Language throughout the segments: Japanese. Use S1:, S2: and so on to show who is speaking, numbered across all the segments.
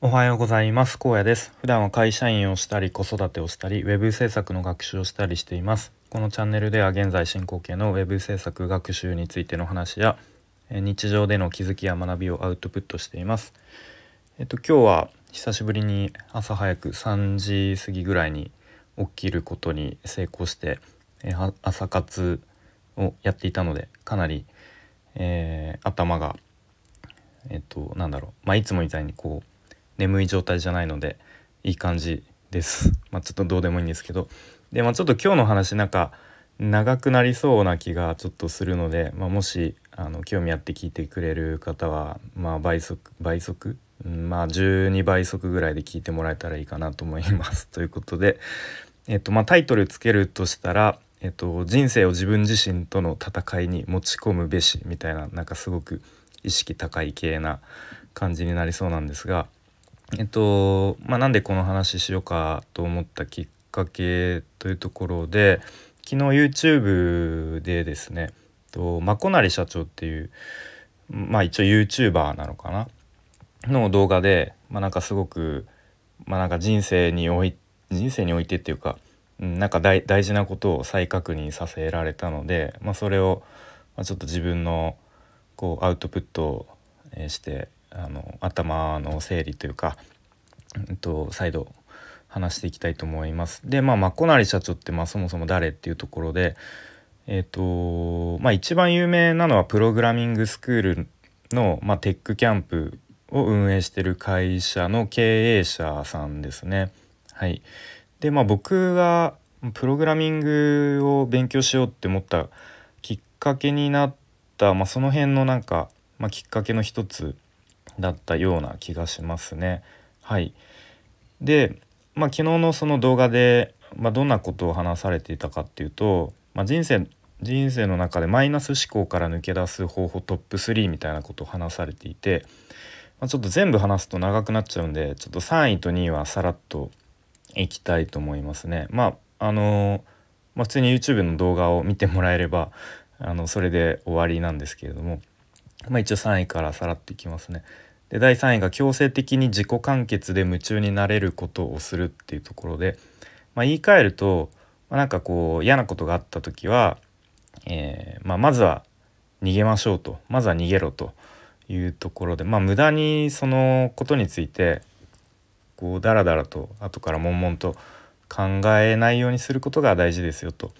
S1: おはようございます。高野です。普段は会社員をしたり子育てをしたりウェブ制作の学習をしたりしています。このチャンネルでは現在進行形のウェブ制作学習についての話や日常での気づきや学びをアウトプットしています。えっと今日は久しぶりに朝早く3時過ぎぐらいに起きることに成功してえ朝活をやっていたのでかなり、えー、頭がえっとなんだろう。まあいつもみたいにこう眠い状態じゃないのでいい感じです。まあ、ちょっとどうでもいいんですけどでまあちょっと今日の話なんか長くなりそうな気がちょっとするので、まあ、もしあの興味あって聞いてくれる方は、まあ、倍速倍速、うん、まあ12倍速ぐらいで聞いてもらえたらいいかなと思います。ということで、えっとまあ、タイトルつけるとしたら、えっと「人生を自分自身との戦いに持ち込むべし」みたいななんかすごく意識高い系な感じになりそうなんですが。えっとまあ、なんでこの話しようかと思ったきっかけというところで昨日 YouTube でですねとまこなり社長っていうまあ一応 YouTuber なのかな？の動画で、まあ、なんかすごく、まあ、なんか人生におい人生においてっていうか、ん、なんか大事なことを再確認させられたので、まあ、それを、ま、ちょっと自分のこうアウトプットをしてあの頭の整理というか、えっと、再度話していきたいと思います。でまあマコナリ社長って、まあ、そもそも誰っていうところでえっ、とまあ一番有名なのはプログラミングスクールの、まあ、テックキャンプを運営してる会社の経営者さんですね。はい、でまあ僕がプログラミングを勉強しようって思ったきっかけになった、まあ、その辺のなんか、まあ、きっかけの一つだったような気がしますね。はい、で、まあ、昨日のその動画で、まあ、どんなことを話されていたかっていうと、まあ、人生人生の中でマイナス思考から抜け出す方法トップ3みたいなことを話されていて、まあ、ちょっと全部話すと長くなっちゃうんでちょっと3位と2位はさらっといきたいと思いますね。まああのまあ、普通に YouTube の動画を見てもらえればあのそれで終わりなんですけれども、まあ、一応3位からさらっといきますね。で第3位が強制的に自己完結で夢中になれることをするっていうところで、まあ、言い換えると、まあ、なんかこう嫌なことがあった時は、えー、まあ、まずは逃げましょうとまずは逃げろというところで、まあ、無駄にそのことについてこうダラダラと後から悶々と考えないようにすることが大事ですよと。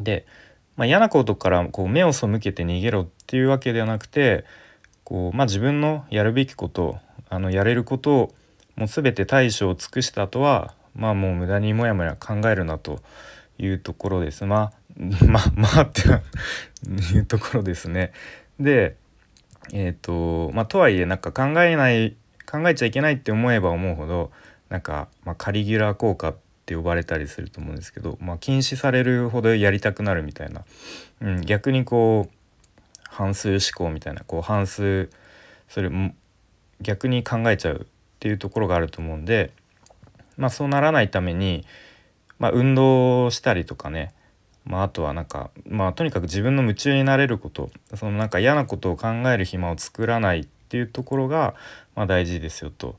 S1: で、まあ、嫌なことからこう目を背けて逃げろっていうわけではなくてこう、まあ、自分のやるべきことあのやれることをもう全て対処を尽くした後はまあもう無駄にもやもや考えるなというところです。まあ まあまあっていうところですね。でえっ、ー、とまあとはいえなんか考えない考えちゃいけないって思えば思うほどなんか、まあ、カリギュラー効果って呼ばれたりすると思うんですけど、まあ、禁止されるほどやりたくなるみたいな、うん、逆にこう半数思考みたいなこう半数それ逆に考えちゃうっていうところがあると思うんで、まあ、そうならないために、まあ、運動したりとかね、まあ、あとはなんか、まあ、とにかく自分の夢中になれることそのなんか嫌なことを考える暇を作らないっていうところが、まあ、大事ですよと。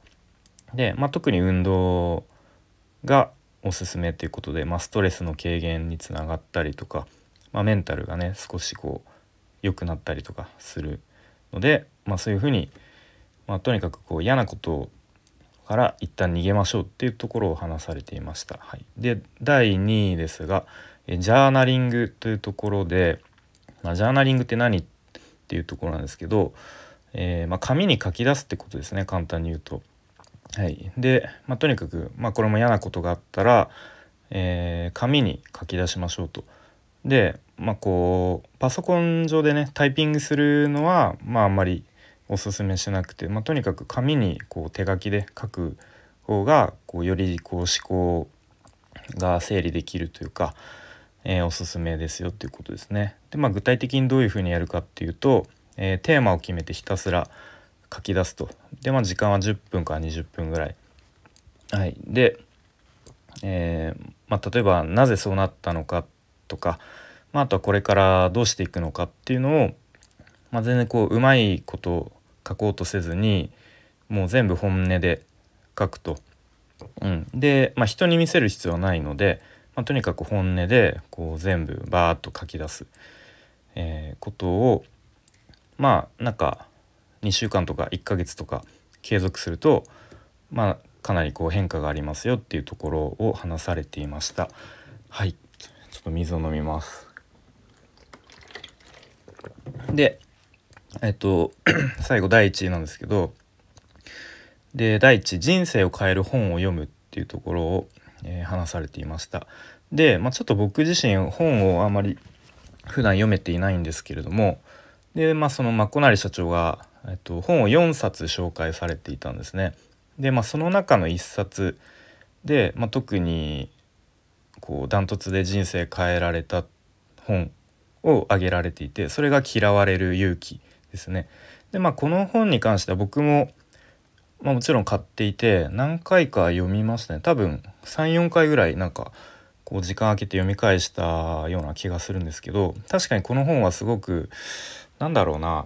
S1: で、まあ、特に運動がおすすめっていうことで、まあ、ストレスの軽減につながったりとか、まあ、メンタルがね少しこう良くなったりとかするので、まあ、そういうふうに、まあ、とにかくこう嫌なことから一旦逃げましょうっていうところを話されていました。はい、で第2位ですがえジャーナリングというところで、まあ、ジャーナリングって何っていうところなんですけど、えー、まあ、紙に書き出すってことですね簡単に言うと。はい、で、まあ、とにかく、まあ、これも嫌なことがあったら、えー、紙に書き出しましょうと。でまあこうパソコン上でねタイピングするのはまああんまりおすすめしなくて、まあ、とにかく紙にこう手書きで書く方がこうよりこう思考が整理できるというか、えー、おすすめですよっていうことですね。でまあ具体的にどういうふうにやるかっていうと、えー、テーマを決めてひたすら書き出すと。でまあ時間は10分から20分ぐらい。はい、で、えーまあ、例えばなぜそうなったのかとか、まあ、あとはこれからどうしていくのかっていうのを、まあ、全然こううまいこと書こうとせずにもう全部本音で書くと。うん、で、まあ、人に見せる必要はないので、まあ、とにかく本音でこう全部バーッと書き出す、えー、ことをまあなんか2週間とか1ヶ月とか継続するとまあかなりこう変化がありますよっていうところを話されていました。はい。ちょっと水を飲みます。でえっと 最後第1位なんですけどで第1人生を変える本を読むっていうところを、えー、話されていましたで、まあ、ちょっと僕自身本をあまり普段読めていないんですけれどもでまあそのマコナリ社長が、えっと、本を4冊紹介されていたんですね。でまあその中の1冊で、まあ、特にこうダントツで人生変えられた本を挙げられていてそれが「嫌われる勇気」ですね。でまあこの本に関しては僕も、まあ、もちろん買っていて何回か読みましたね多分34回ぐらいなんかこう時間空けて読み返したような気がするんですけど確かにこの本はすごくなんだろうな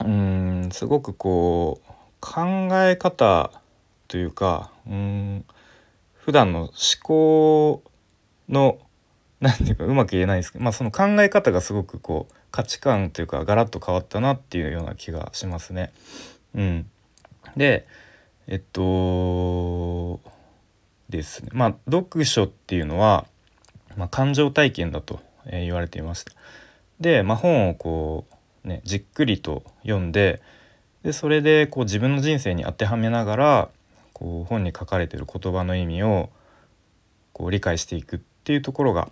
S1: うんすごくこう考え方というかうん普段の思考の何ていうかうまく言えないんですけど、まあ、その考え方がすごくこう価値観というかガラッと変わったなっていうような気がしますね。うん、でえっとですねまあ読書っていうのは、まあ、感情体験だと、え言われていました。で、まあ、本をこうねじっくりと読んででそれでこう自分の人生に当てはめながらこう本に書かれてる言葉の意味をこう理解していくっていうところが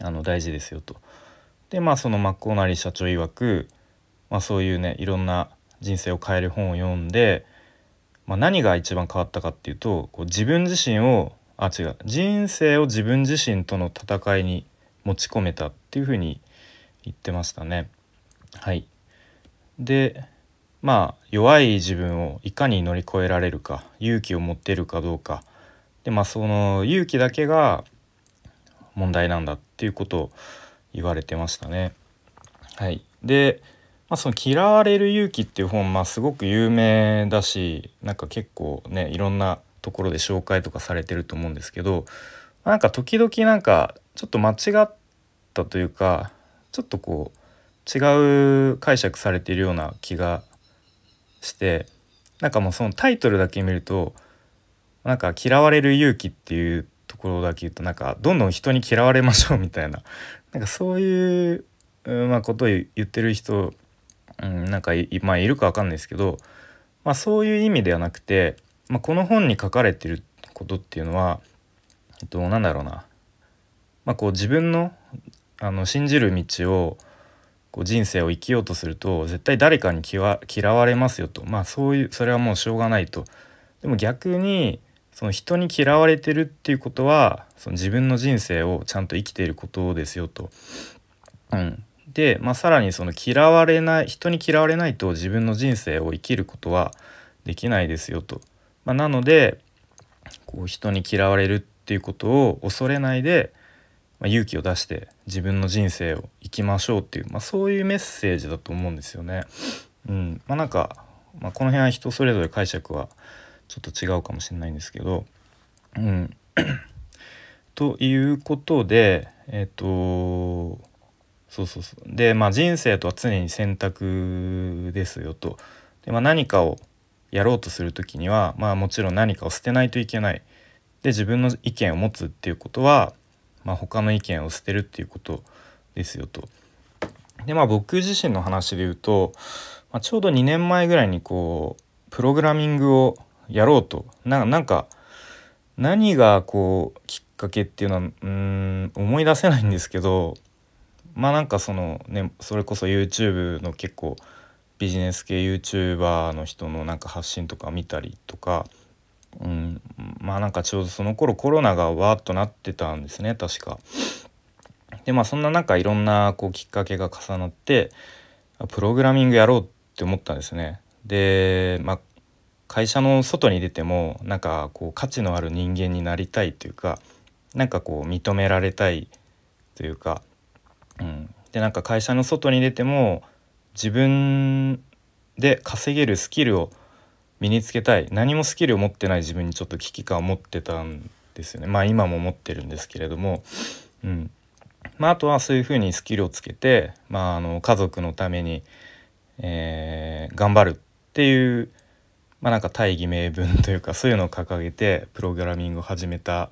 S1: あの大事ですよと。でまあそのマッコーナリー社長曰く、まあ、そういうねいろんな人生を変える本を読んで、まあ、何が一番変わったかっていうとこう自分自身をあ違う人生を自分自身との戦いに持ち込めたっていうふうに言ってましたね。はい、でまあ弱い自分をいかに乗り越えられるか勇気を持ってるかどうかでまあその勇気だけが問題なんだっていうことを言われてましたね。はい、で、まあ、その「嫌われる勇気」っていう本、まあ、すごく有名だしなんか結構ねいろんなところで紹介とかされてると思うんですけどなんか時々なんかちょっと間違ったというかちょっとこう違う解釈されているような気がしてなんかもうそのタイトルだけ見るとなんか嫌われる勇気っていうころだけ言うとなんかどんどん人に嫌われましょうみたいな。なんかそういう、まあ、ことを言ってる人、うん、なんかい,、まあ、いるか分かんないですけど、まあ、そういう意味ではなくて、まあ、この本に書かれてることっていうのは、えっと、なんだろうな、まあ、こう自分のあの信じる道をこう人生を生きようとすると絶対誰かに嫌われますよと。まあそういうそれはもうしょうがないと。でも逆にその人に嫌われてるっていうことはその自分の人生をちゃんと生きていることですよと。うん、で、まあ、さらにその嫌われない人に嫌われないと自分の人生を生きることはできないですよと。まあ、なのでこう人に嫌われるっていうことを恐れないでまあ、勇気を出して自分の人生を生きましょうっていう、まあ、そういうメッセージだと思うんですよね。うんまあ、なんか、まあ、この辺は人それぞれ解釈はちょっと違うかもしれないんですけど。うん、ということでえっ、とそうそうそうでまあ人生とは常に選択ですよと。でまあ、何かをやろうとする時にはまあもちろん何かを捨てないといけない。で自分の意見を持つっていうことはまあ、他の意見を捨てるっていうことですよと。でまあ僕自身の話で言うと、まあ、ちょうど2年前ぐらいにこうプログラミングをやろうとなんか何がこうきっかけっていうのはうん思い出せないんですけどまあなんかそのねそれこそ YouTube の結構ビジネス系 YouTuber の人のなんか発信とか見たりとかうん、まあなんかちょうどその頃コロナがわーっとなってたんですね確か。でまあそんな中いろんなこうきっかけが重なってプログラミングやろうって思ったんですね。でまあ会社の外に出てもなんかこう価値のある人間になりたいというかなんかこう認められたいというか、うん、でなんか会社の外に出ても自分で稼げるスキルを身につけたい。何もスキルを持ってない自分にちょっと危機感を持ってたんですよね。まあ今も持ってるんですけれども、うん。まあ、あとはそういうふうにスキルをつけて、まあ、あの家族のために、えー、頑張るっていう、まあ、なんか大義名分というかそういうのを掲げてプログラミングを始めた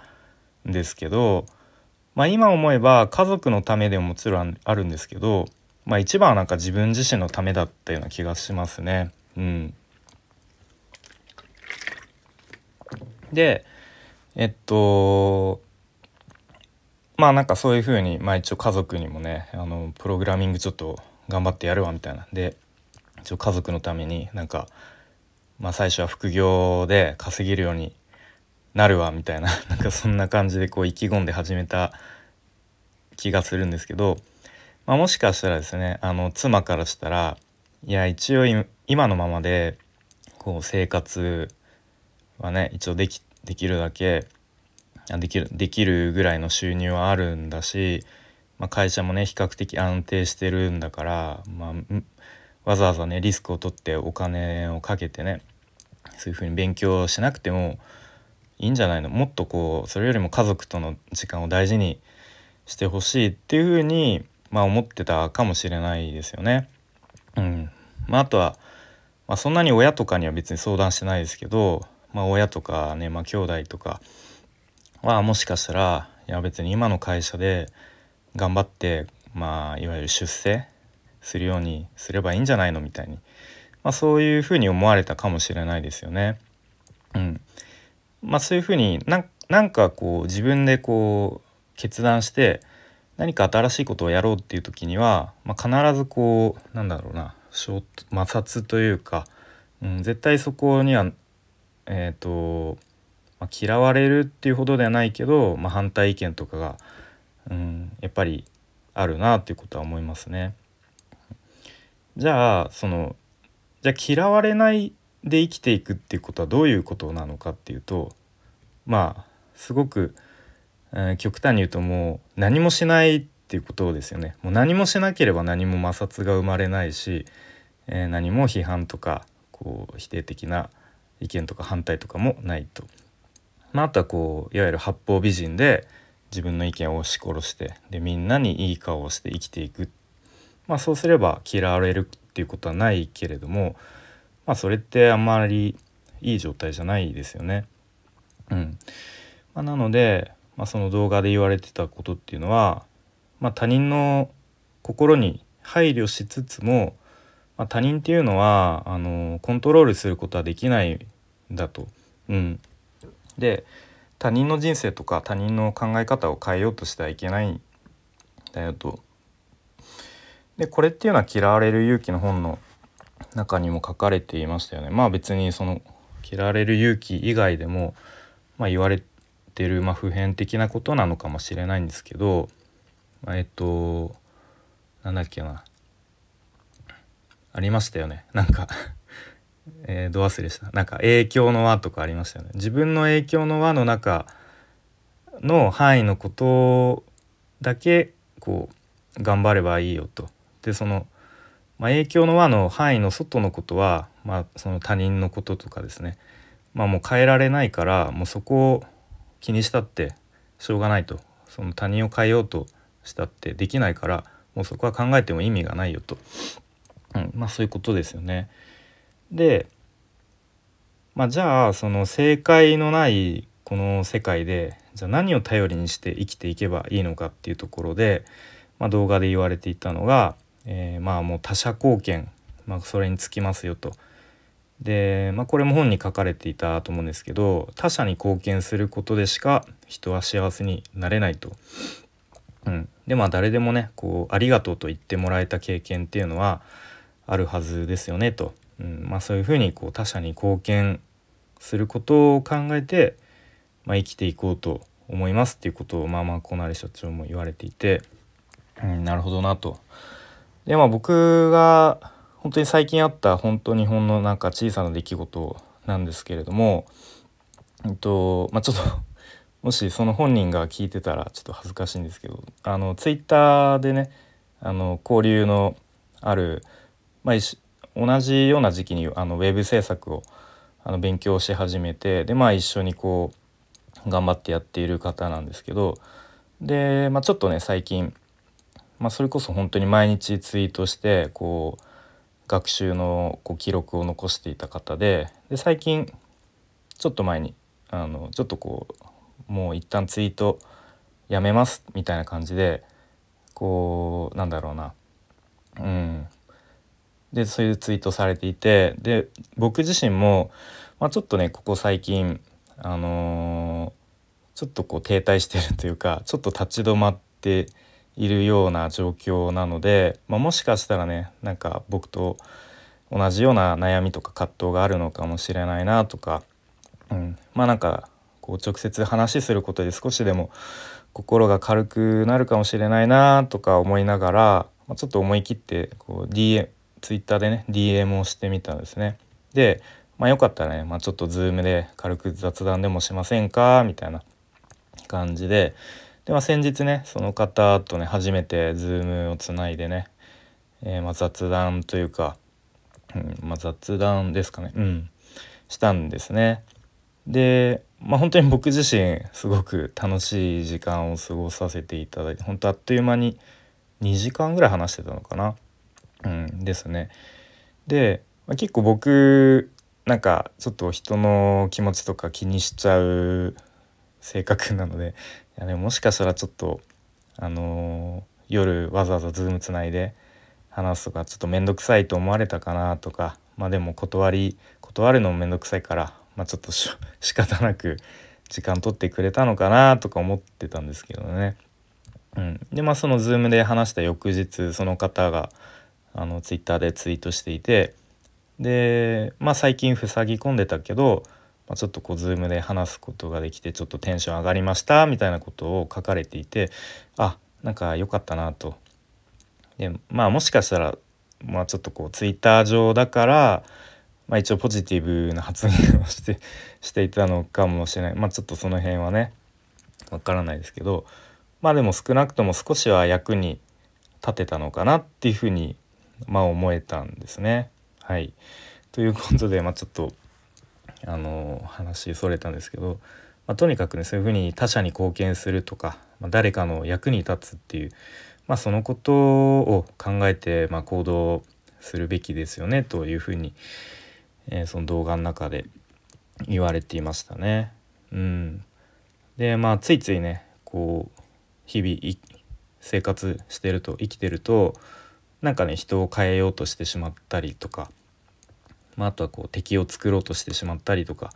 S1: んですけど、まあ、今思えば家族のためでももちろんあるんですけど、まあ、一番はなんか自分自身のためだったような気がしますね。うん、でえっとまあなんかそういうふうに、まあ、一応家族にもねあのプログラミングちょっと頑張ってやるわみたいなで一応家族のためになんか、まあ、最初は副業で稼げるようになるわみたいな。なんかそんな感じでこう意気込んで始めた気がするんですけど、まあ、もしかしたらですねあの妻からしたらいや一応今のままでこう生活はね一応できできるだけできるできるぐらいの収入はあるんだし、まあ、会社もね比較的安定してるんだから、まあ、わざわざねリスクを取ってお金をかけてねそういうふうに勉強しなくてもいいんじゃないの？もっとこうそれよりも家族との時間を大事にしてほしいっていうふうに、まあ、思ってたかもしれないですよね。うん。まあ、あとは、まあ、そんなに親とかには別に相談してないですけど、まあ、親とかね、まあ、兄弟とかはもしかしたらいや別に今の会社で頑張ってまあいわゆる出世するようにすればいいんじゃないの？みたいに、まあ、そういうふうに思われたかもしれないですよね。うんまあ、そういうふうになんかこう自分でこう決断して何か新しいことをやろうっていう時には、まあ、必ずこうなんだろうな摩擦というか、うん、絶対そこにはえっ、ー、とまあ、嫌われるっていうほどではないけど、まあ、反対意見とかが、うん、やっぱりあるなっていうことは思いますね。じゃあそのゃあ嫌われないで生きていくっていうことはどういうことなのかっていうとまあすごく、えー、極端に言うともう何もしないっていうことですよね。もう何もしなければ何も摩擦が生まれないし、えー、何も批判とかこう否定的な意見とか反対とかもないと。まあ、あとはこういわゆる八方美人で自分の意見を押し殺してでみんなにいい顔をして生きていく、まあ、そうすれば嫌われるっていうことはないけれども、まあ、それってあんまりいい状態じゃないですよね。うんまあ、なので、まあ、その動画で言われてたことっていうのは、まあ、他人の心に配慮しつつも、まあ、他人っていうのはあのコントロールすることはできないんだと。うん、で他人の人生とか他人の考え方を変えようとしてはいけないんだよと。でこれっていうのは「嫌われる勇気」の本の中にも書かれていましたよね。まあ別にその嫌われる勇気以外でも、まあ、言われてる、まあ、普遍的なことなのかもしれないんですけど、まあ、えっとなんだっけな。ありましたよね。なんか えー、ど忘れした。なんか影響の輪とかありましたよね。自分の影響の輪の中の範囲のことだけこう頑張ればいいよと。でその、まあ、影響の輪の範囲の外のことは、まあ、その他人のこととかですね。まあもう変えられないからもうそこを気にしたってしょうがないと。その他人を変えようとしたってできないからもうそこは考えても意味がないよと、うん、まあそういうことですよね。で、まあ、じゃあその正解のないこの世界でじゃあ何を頼りにして生きていけばいいのかっていうところで、まあ、動画で言われていたのが、えー、まあもう他者貢献、まあ、それにつきますよと。で、まあ、これも本に書かれていたと思うんですけど他者に貢献することでしか人は幸せになれないと。うん、でまあ誰でもねこうありがとうと言ってもらえた経験っていうのはあるはずですよねと。うんまあ、そういうふうにこう他者に貢献することを考えて、まあ、生きていこうと思いますっていうことをまあまあ小成社長も言われていて、うん、なるほどなと。でまあ僕が本当に最近あった本当日本のなんか小さな出来事なんですけれども、えっとまあ、ちょっと もしその本人が聞いてたらちょっと恥ずかしいんですけどあのツイッターでねあの交流のある、まあ、同じような時期にあのウェブ制作をあの勉強し始めてでまあ一緒にこう頑張ってやっている方なんですけどで、まあ、ちょっとね最近、まあ、それこそ本当に毎日ツイートしてこう学習のこう記録を残していた方でで最近ちょっと前にあのちょっとこうもう一旦ツイートやめますみたいな感じでこうなんだろうな。うん。でそういうツイートされていてで僕自身も、まあ、ちょっとねここ最近あのー、ちょっとこう停滞してるというかちょっと立ち止まっているような状況なので、まあ、もしかしたらねなんか僕と同じような悩みとか葛藤があるのかもしれないなとか、うん、まあなんかこう直接話することで少しでも心が軽くなるかもしれないなとか思いながら、まあ、ちょっと思い切ってこう DM ツイッターでね DM をしてみたんですね。で、まあ、よかったらね、まあ、ちょっと Zoom で軽く雑談でもしませんかみたいな感じでで、まあ、先日ねその方とね初めて Zoom をつないでね、えー、ま雑談というか、うんまあ、雑談ですかねうんしたんですね。でまあ本当に僕自身すごく楽しい時間を過ごさせていただいて本当あっという間に2時間ぐらい話してたのかな。うんですね。で、まあ、結構僕なんかちょっと人の気持ちとか気にしちゃう性格なのでやでももしかしたらちょっとあのー、夜わざわざズームつないで話すとかちょっと面倒くさいと思われたかなとかまあでも断り断るのも面倒くさいから、まあ、ちょっとし 仕方なく時間取ってくれたのかなとか思ってたんですけどね。うん、でまあその Zoom で話した翌日その方があのツイッターでツイートしていてでまあ最近塞ぎ込んでたけど、まあ、ちょっとこう Zoom で話すことができてちょっとテンション上がりましたみたいなことを書かれていてあなんか良かったなと。でまあもしかしたら、まあ、ちょっとこうツイッター上だから、まあ、一応ポジティブな発言をして していたのかもしれないまあちょっとその辺はねわからないですけどまあでも少なくとも少しは役に立てたのかなっていうふうにまあ思えたんですね。はい、ということで、まあ、ちょっとあの話それたんですけど、まあ、とにかくねそういうふうに他者に貢献するとか、まあ、誰かの役に立つっていう、まあ、そのことを考えて、まあ、行動するべきですよねというふうに、えー、その動画の中で言われていましたね。うん、でまあついついねこう日々生活してると生きてるとなんかね人を変えようとしてしまったりとか、まあ、あとはこう敵を作ろうとしてしまったりとか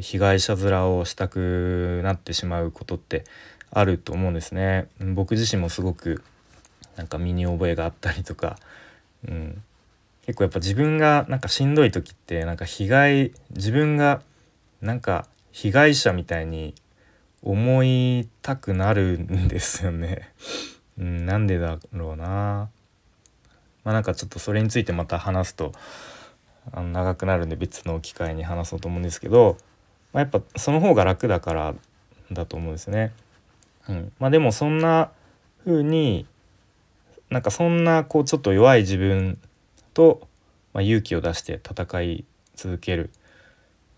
S1: 被害者面をしたくなってしまうことってあると思うんですね。僕自身もすごくなんか身に覚えがあったりとか、うん、結構やっぱ自分がなんかしんどい時ってなんか被害自分がなんか被害者みたいに思いたくなるんですよね。うん、なんでだろうな。まあ、なんかちょっとそれについてまた話すとあの長くなるんで別の機会に話そうと思うんですけど、まあ、やっぱその方が楽だからだと思うんですね。うん、まあでもそんな風になんかそんなこうちょっと弱い自分と、まあ、勇気を出して戦い続ける、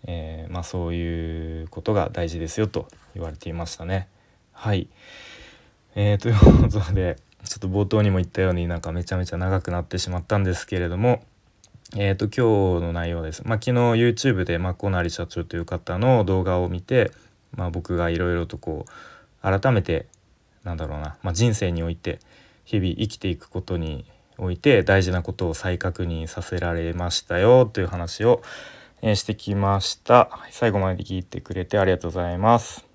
S1: えー、まあ、そういうことが大事ですよと言われていましたね。はい、えー、ということでちょっと冒頭にも言ったようになんかめちゃめちゃ長くなってしまったんですけれどもえーと、今日の内容です。まあ、昨日 YouTube でマコナリ社長という方の動画を見て、まあ、僕がいろいろとこう改めてなんだろうな、まあ、人生において日々生きていくことにおいて大事なことを再確認させられましたよという話を、えー、してきました。最後まで聞いてくれてありがとうございます。